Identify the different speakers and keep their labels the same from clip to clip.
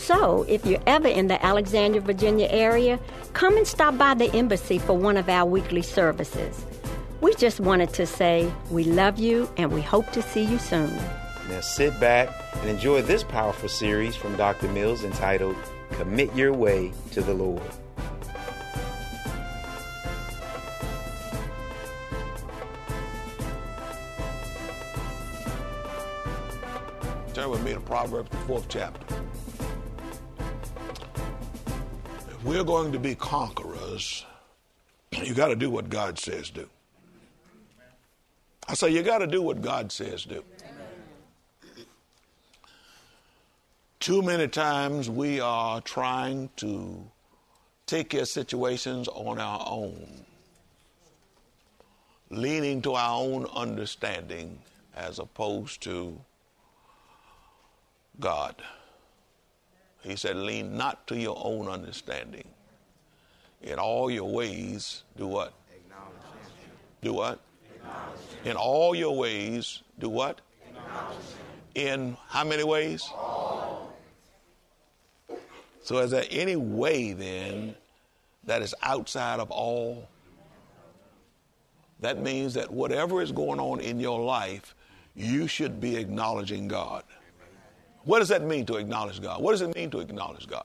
Speaker 1: So, if you're ever in the Alexandria, Virginia area, come and stop by the embassy for one of our weekly services. We just wanted to say we love you and we hope to see you soon.
Speaker 2: Now sit back and enjoy this powerful series from Dr. Mills entitled Commit Your Way to the Lord.
Speaker 3: Turn with me to Proverbs, the fourth chapter. We're going to be conquerors, you got to do what God says do. I say you got to do what God says do. Too many times we are trying to take care of situations on our own, leaning to our own understanding as opposed to God. He said, Lean not to your own understanding. In all your ways, do what? Do what? In all your ways, do what? In how many ways? All. So, is there any way then that is outside of all? That means that whatever is going on in your life, you should be acknowledging God. What does that mean to acknowledge God? What does it mean to acknowledge God?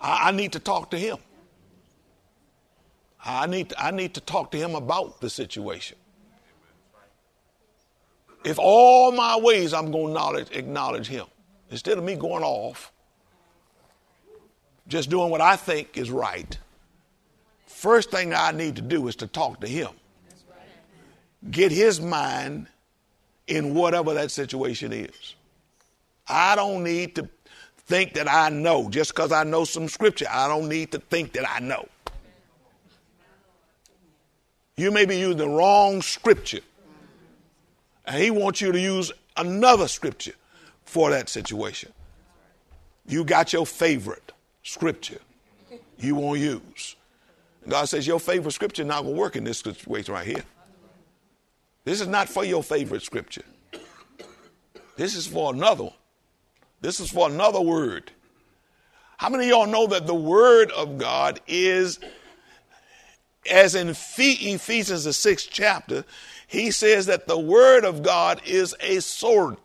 Speaker 3: I, I need to talk to Him. I need, to, I need to talk to Him about the situation. If all my ways I'm going to acknowledge, acknowledge Him, instead of me going off, just doing what I think is right, first thing I need to do is to talk to Him. Get His mind in whatever that situation is. I don't need to think that I know. Just because I know some scripture, I don't need to think that I know. You may be using the wrong scripture. And he wants you to use another scripture for that situation. You got your favorite scripture you won't use. God says your favorite scripture not going to work in this situation right here. This is not for your favorite scripture. This is for another. This is for another word. How many of y'all know that the word of God is, as in Ephesians, the sixth chapter, he says that the word of God is a sword.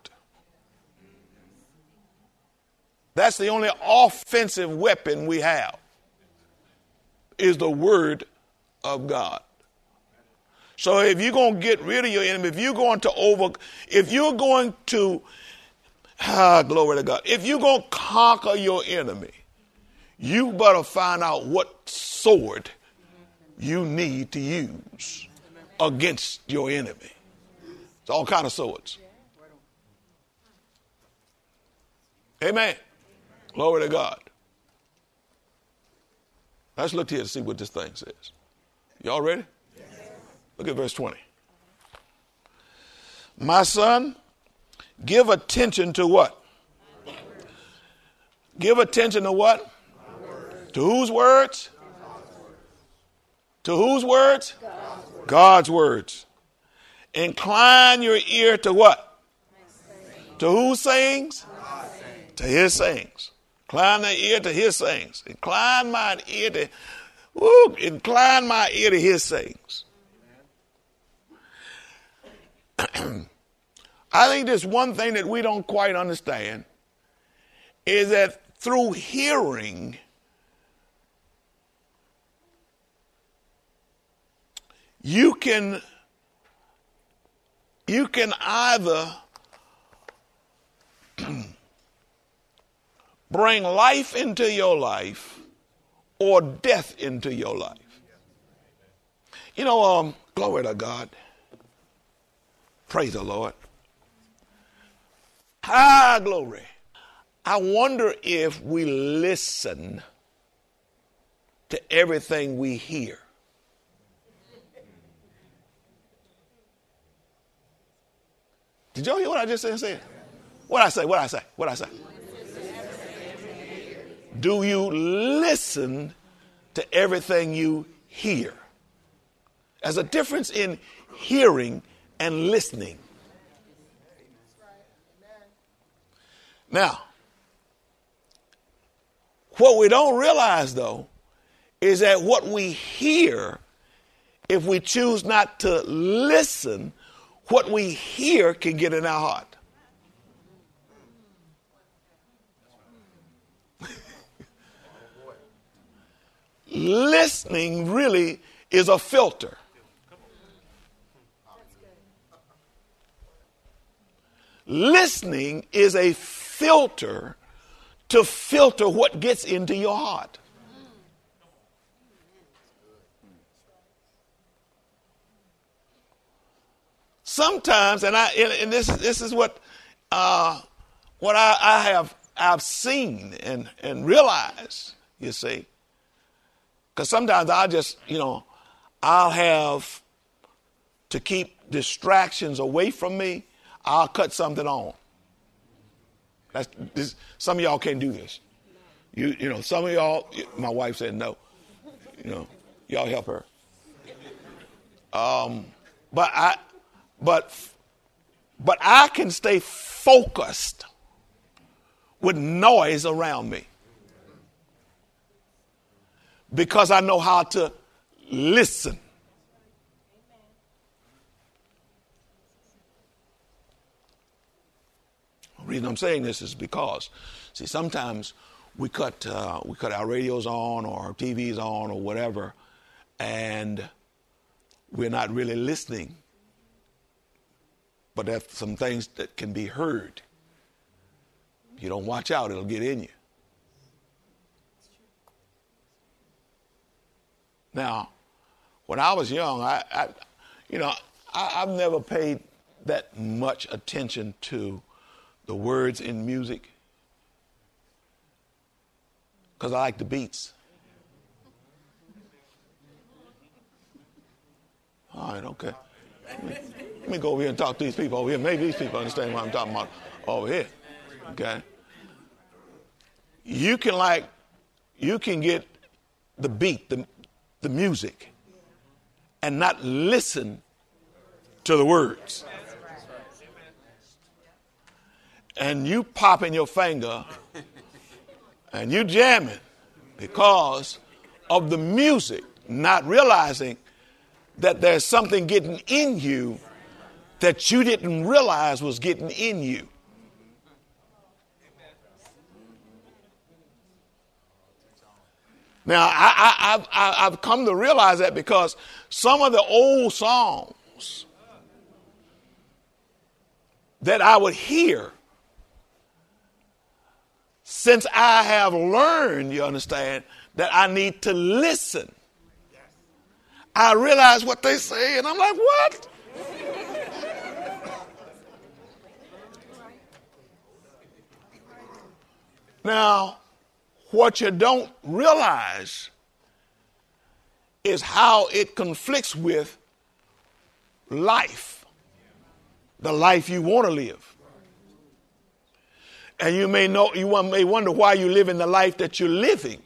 Speaker 3: That's the only offensive weapon we have is the word of God. So if you're going to get rid of your enemy, if you're going to over, if you're going to, ah, glory to God, if you're going to conquer your enemy, you better find out what sword you need to use against your enemy. It's all kind of swords. Amen. Glory to God. Let's look here to see what this thing says. Y'all ready? Look at verse 20. My son, give attention to what? Give attention to what? To whose words? To whose words? God's words. Incline your ear to what? To whose sayings? To his sayings. Incline the ear to his sayings. Incline my ear to woo, incline my ear to his sayings. I think there's one thing that we don't quite understand is that through hearing, you can you can either bring life into your life or death into your life. You know, um, glory to God. Praise the Lord. High glory. I wonder if we listen to everything we hear. Did y'all hear what I just said? What I say? What I say? What I say? Do you listen to everything you hear? There's a difference in hearing and listening. Now, what we don't realize though is that what we hear, if we choose not to listen, what we hear can get in our heart. Listening really is a filter. Listening is a filter to filter what gets into your heart. Sometimes, and I and this this is what uh, what I, I have I've seen and and realized. You see, because sometimes I just you know I'll have to keep distractions away from me I'll cut something on. That's this, some of y'all can't do this. You you know some of y'all. My wife said no. You know y'all help her. Um, but I but but I can stay focused with noise around me because I know how to listen. Reason I'm saying this is because, see, sometimes we cut uh, we cut our radios on or TVs on or whatever, and we're not really listening. But there's some things that can be heard. If you don't watch out, it'll get in you. Now, when I was young, I, I you know, I, I've never paid that much attention to the words in music because I like the beats. All right, okay. Let me, let me go over here and talk to these people over here. Maybe these people understand what I'm talking about over here. Okay. You can like, you can get the beat, the, the music, and not listen to the words and you popping your finger and you jamming because of the music, not realizing that there's something getting in you that you didn't realize was getting in you. Now, I, I've come to realize that because some of the old songs that I would hear, since I have learned, you understand, that I need to listen, I realize what they say, and I'm like, what? Now, what you don't realize is how it conflicts with life, the life you want to live. And you may know you may wonder why you live in the life that you're living.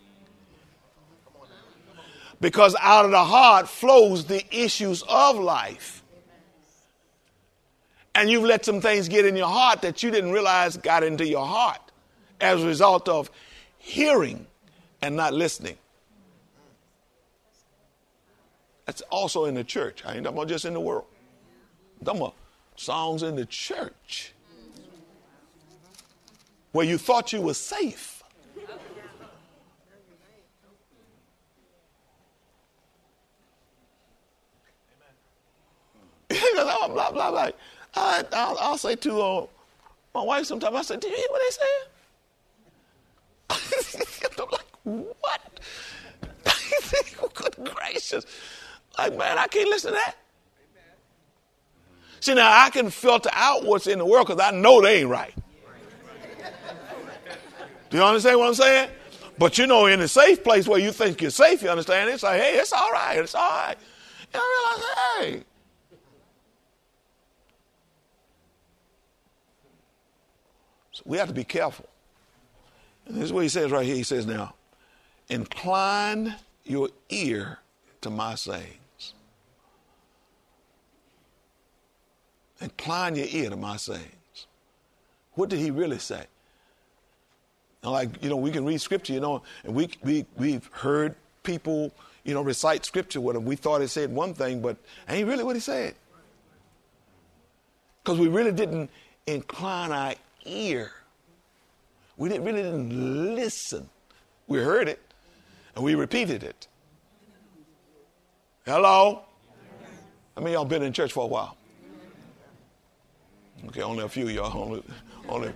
Speaker 3: Because out of the heart flows the issues of life. And you've let some things get in your heart that you didn't realize got into your heart as a result of hearing and not listening. That's also in the church. I ain't talking about just in the world. I'm talking about songs in the church where you thought you were safe. blah, blah, blah, blah. I, I'll, I'll say to uh, my wife sometimes, I say, Do you hear what they saying? I'm like, What? Good gracious. Like, man, I can't listen to that. See, now I can filter out what's in the world because I know they ain't right. Do you understand what I'm saying? But you know, in a safe place where you think you're safe, you understand? It's like, hey, it's all right, it's all right. And I realize, hey. So we have to be careful. And this is what he says right here. He says, now, incline your ear to my sayings. Incline your ear to my sayings. What did he really say? Like, you know, we can read scripture, you know, and we, we, we've heard people, you know, recite scripture with him. We thought it said one thing, but ain't really what he said. Because we really didn't incline our ear. We didn't, really didn't listen. We heard it and we repeated it. Hello? I mean, y'all been in church for a while. Okay, only a few y'all. Only, only,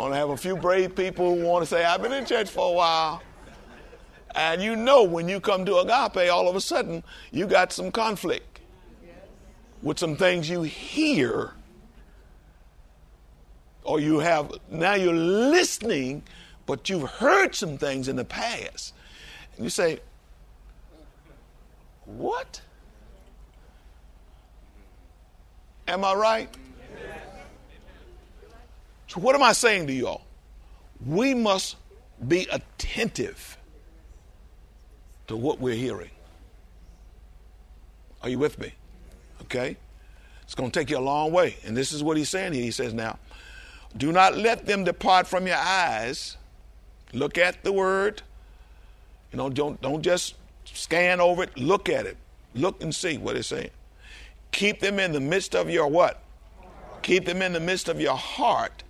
Speaker 3: only have a few brave people who want to say, I've been in church for a while. And you know when you come to agape, all of a sudden you got some conflict with some things you hear. Or you have, now you're listening, but you've heard some things in the past. And you say, What? Am I right? So, what am I saying to y'all? We must be attentive to what we're hearing. Are you with me? Okay? It's going to take you a long way. And this is what he's saying here. He says, Now, do not let them depart from your eyes. Look at the word. You know, don't, don't just scan over it. Look at it. Look and see what it's saying. Keep them in the midst of your what? Keep them in the midst of your heart,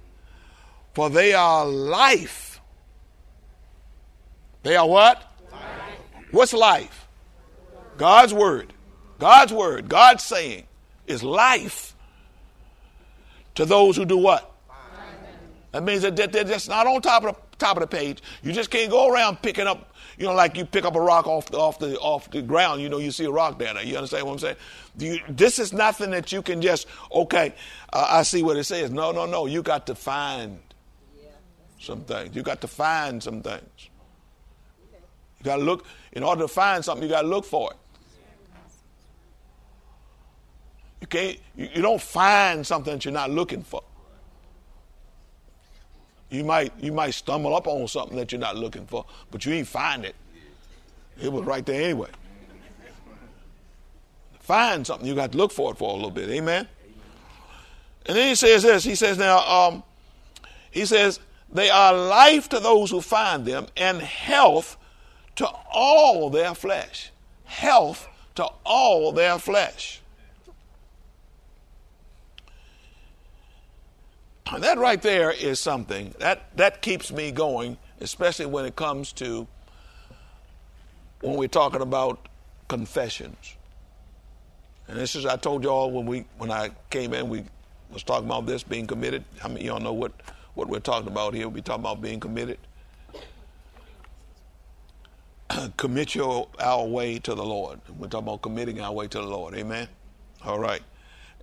Speaker 3: for they are life. They are what? Life. What's life? God's word. God's word, God's saying is life to those who do what? That means that they're just not on top of the top of the page. You just can't go around picking up, you know, like you pick up a rock off the off the off the ground. You know, you see a rock there. You understand what I'm saying? You, this is nothing that you can just okay. Uh, I see what it says. No, no, no. You got to find some things. You got to find some things. You got to look in order to find something. You got to look for it. You can't. You, you don't find something that you're not looking for. You might you might stumble up on something that you're not looking for, but you ain't find it. It was right there anyway. Find something, you got to look for it for a little bit. Amen. And then he says this. He says now, um, he says they are life to those who find them, and health to all their flesh. Health to all their flesh. And that right there is something that that keeps me going, especially when it comes to when we're talking about confessions. And this is I told y'all when we when I came in we was talking about this being committed. How many y'all know what what we're talking about here? We're talking about being committed. Commit your our way to the Lord. We're talking about committing our way to the Lord. Amen. All right.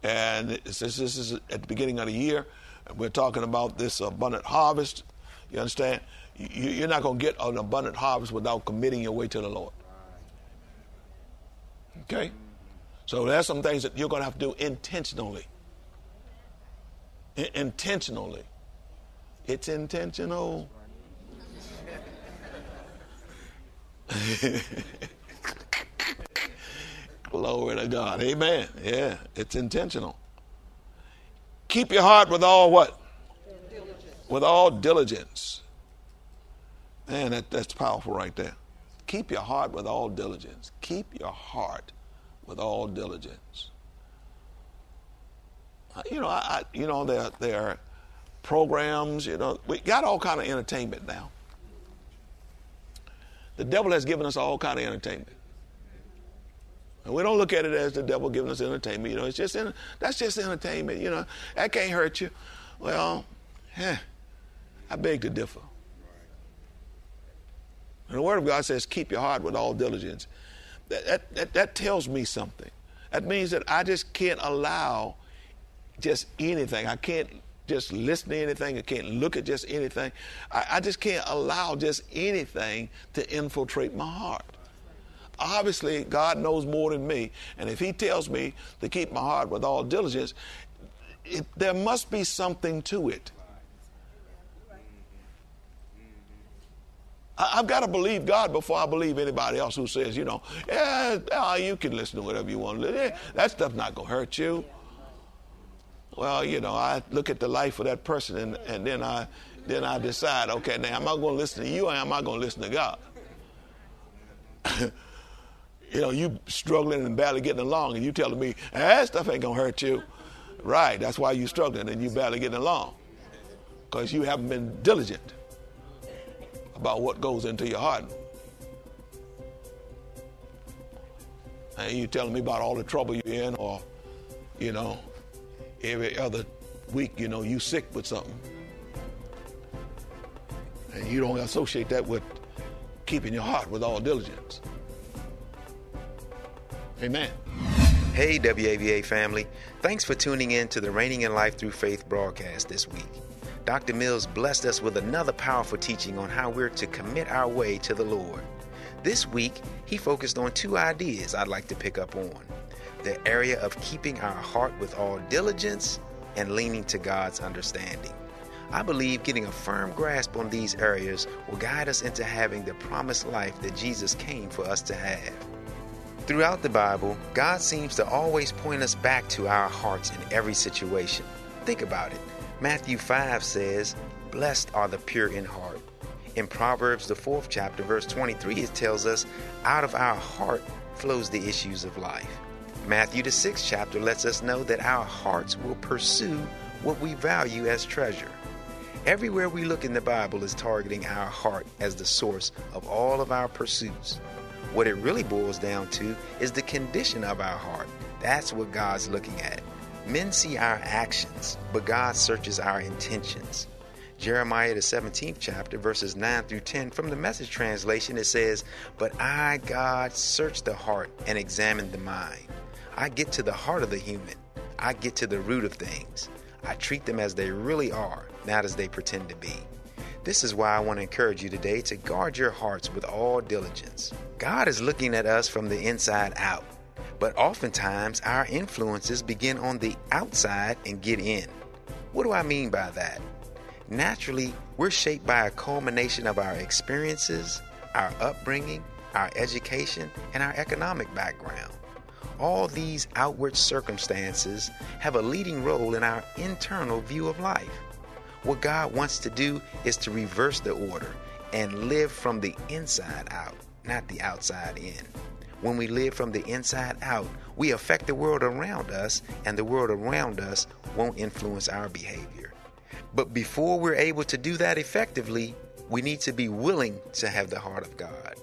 Speaker 3: And this, this is at the beginning of the year. We're talking about this abundant harvest. You understand? You, you're not going to get an abundant harvest without committing your way to the Lord. Okay? So there's some things that you're going to have to do intentionally. Intentionally. It's intentional. Glory to God. Amen. Yeah, it's intentional. Keep your heart with all what? With all diligence. Man, that, that's powerful right there. Keep your heart with all diligence. Keep your heart with all diligence. Uh, You know, I, you know there there are programs. You know, we got all kind of entertainment now. The devil has given us all kind of entertainment. And we don't look at it as the devil giving us entertainment. You know, it's just en- that's just entertainment. You know, that can't hurt you. Well, eh, I beg to differ. And the Word of God says, "Keep your heart with all diligence." That, that, that, that tells me something. That means that I just can't allow just anything. I can't just listen to anything. I can't look at just anything. I, I just can't allow just anything to infiltrate my heart. Obviously, God knows more than me, and if He tells me to keep my heart with all diligence, it, there must be something to it. I, I've got to believe God before I believe anybody else who says, you know, yeah, ah, you can listen to whatever you want to listen. That stuff's not going to hurt you. Well, you know, I look at the life of that person and, and then I then I decide, okay, now am I going to listen to you or am I going to listen to God? you know, you struggling and barely getting along and you telling me, "Ah, that stuff ain't going to hurt you. Right, that's why you're struggling and you barely getting along. Because you haven't been diligent about what goes into your heart. And you telling me about all the trouble you're in or, you know, every other week, you know, you sick with something. And you don't associate that with keeping your heart with all diligence. Amen.
Speaker 2: Hey, WAVA family. Thanks for tuning in to the Reigning in Life Through Faith broadcast this week. Dr. Mills blessed us with another powerful teaching on how we're to commit our way to the Lord. This week, he focused on two ideas I'd like to pick up on the area of keeping our heart with all diligence and leaning to God's understanding. I believe getting a firm grasp on these areas will guide us into having the promised life that Jesus came for us to have. Throughout the Bible, God seems to always point us back to our hearts in every situation. Think about it. Matthew 5 says, Blessed are the pure in heart. In Proverbs, the fourth chapter, verse 23, it tells us, Out of our heart flows the issues of life. Matthew, the sixth chapter, lets us know that our hearts will pursue what we value as treasure. Everywhere we look in the Bible is targeting our heart as the source of all of our pursuits. What it really boils down to is the condition of our heart. That's what God's looking at. Men see our actions, but God searches our intentions. Jeremiah, the 17th chapter, verses 9 through 10, from the message translation, it says, But I, God, search the heart and examine the mind. I get to the heart of the human, I get to the root of things. I treat them as they really are, not as they pretend to be. This is why I want to encourage you today to guard your hearts with all diligence. God is looking at us from the inside out, but oftentimes our influences begin on the outside and get in. What do I mean by that? Naturally, we're shaped by a culmination of our experiences, our upbringing, our education, and our economic background. All these outward circumstances have a leading role in our internal view of life. What God wants to do is to reverse the order and live from the inside out, not the outside in. When we live from the inside out, we affect the world around us, and the world around us won't influence our behavior. But before we're able to do that effectively, we need to be willing to have the heart of God.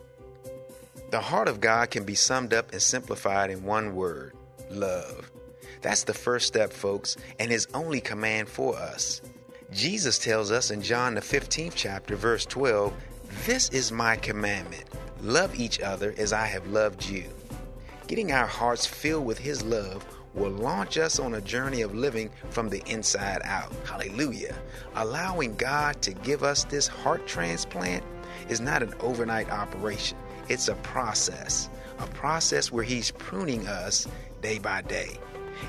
Speaker 2: The heart of God can be summed up and simplified in one word love. That's the first step, folks, and His only command for us. Jesus tells us in John the 15th chapter, verse 12, This is my commandment love each other as I have loved you. Getting our hearts filled with His love will launch us on a journey of living from the inside out. Hallelujah. Allowing God to give us this heart transplant is not an overnight operation, it's a process. A process where He's pruning us day by day.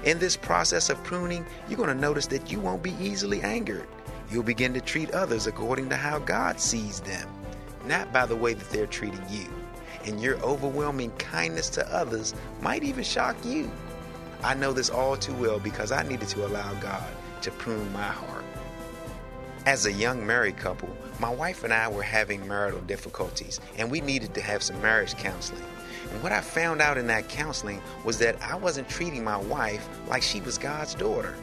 Speaker 2: In this process of pruning, you're going to notice that you won't be easily angered. You'll begin to treat others according to how God sees them, not by the way that they're treating you. And your overwhelming kindness to others might even shock you. I know this all too well because I needed to allow God to prune my heart. As a young married couple, my wife and I were having marital difficulties, and we needed to have some marriage counseling. And what I found out in that counseling was that I wasn't treating my wife like she was God's daughter.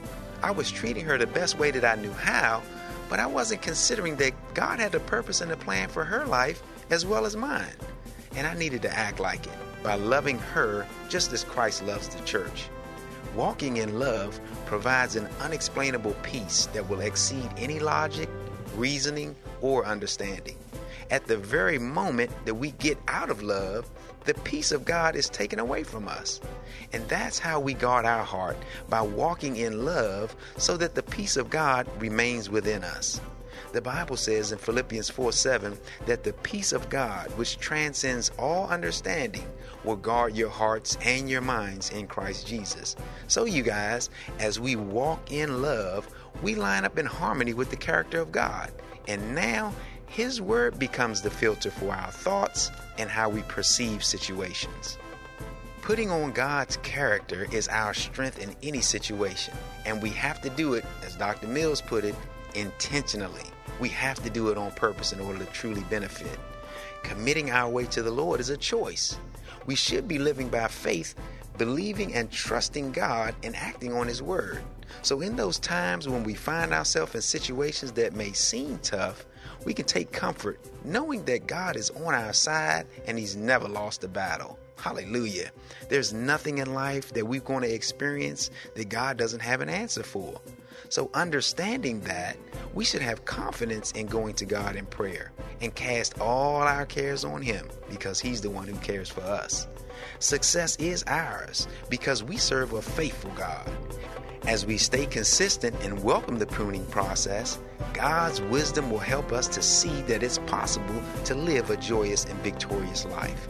Speaker 2: I was treating her the best way that I knew how, but I wasn't considering that God had a purpose and a plan for her life as well as mine. And I needed to act like it by loving her just as Christ loves the church. Walking in love provides an unexplainable peace that will exceed any logic, reasoning, or understanding. At the very moment that we get out of love, the peace of God is taken away from us. And that's how we guard our heart by walking in love so that the peace of God remains within us. The Bible says in Philippians 4 7 that the peace of God, which transcends all understanding, will guard your hearts and your minds in Christ Jesus. So, you guys, as we walk in love, we line up in harmony with the character of God. And now, His Word becomes the filter for our thoughts and how we perceive situations. Putting on God's character is our strength in any situation, and we have to do it, as Dr. Mills put it, intentionally. We have to do it on purpose in order to truly benefit. Committing our way to the Lord is a choice. We should be living by faith, believing and trusting God and acting on His Word. So, in those times when we find ourselves in situations that may seem tough, we can take comfort knowing that God is on our side and He's never lost a battle. Hallelujah. There's nothing in life that we're going to experience that God doesn't have an answer for. So, understanding that, we should have confidence in going to God in prayer and cast all our cares on Him because He's the one who cares for us. Success is ours because we serve a faithful God. As we stay consistent and welcome the pruning process, God's wisdom will help us to see that it's possible to live a joyous and victorious life.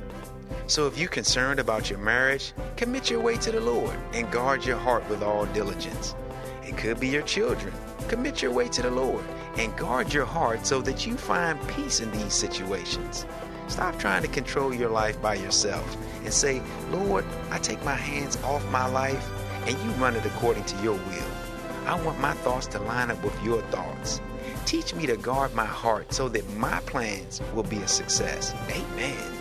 Speaker 2: So if you're concerned about your marriage, commit your way to the Lord and guard your heart with all diligence. It could be your children. Commit your way to the Lord and guard your heart so that you find peace in these situations. Stop trying to control your life by yourself and say, Lord, I take my hands off my life and you run it according to your will. I want my thoughts to line up with your thoughts. Teach me to guard my heart so that my plans will be a success. Amen.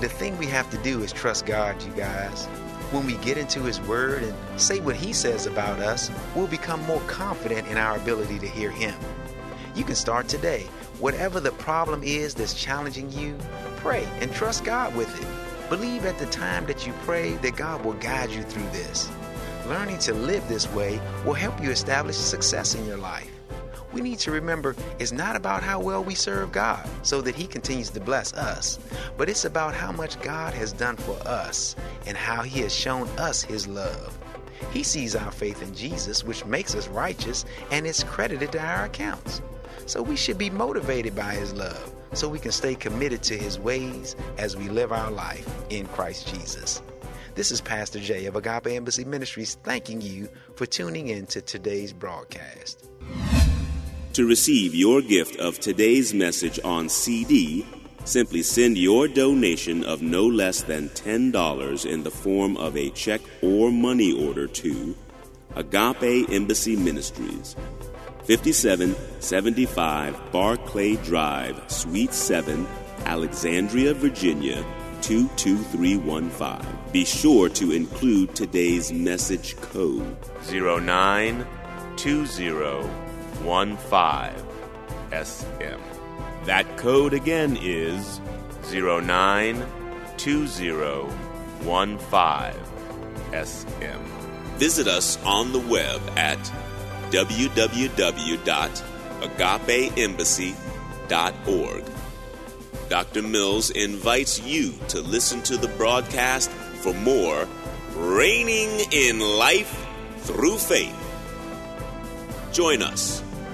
Speaker 2: The thing we have to do is trust God, you guys. When we get into His Word and say what He says about us, we'll become more confident in our ability to hear Him. You can start today. Whatever the problem is that's challenging you, pray and trust God with it. Believe at the time that you pray that God will guide you through this. Learning to live this way will help you establish success in your life. We need to remember it's not about how well we serve God so that He continues to bless us, but it's about how much God has done for us and how He has shown us His love. He sees our faith in Jesus, which makes us righteous, and it's credited to our accounts. So we should be motivated by His love so we can stay committed to His ways as we live our life in Christ Jesus. This is Pastor Jay of Agape Embassy Ministries thanking you for tuning in to today's broadcast.
Speaker 4: To receive your gift of today's message on CD, simply send your donation of no less than $10 in the form of a check or money order to Agape Embassy Ministries, 5775 Barclay Drive, Suite 7, Alexandria, Virginia. 22315. Be sure to include today's message code
Speaker 5: 0920 15SM.
Speaker 4: That code again is 092015SM. Visit us on the web at www.agapeembassy.org. Dr. Mills invites you to listen to the broadcast for more Reigning in Life Through Faith. Join us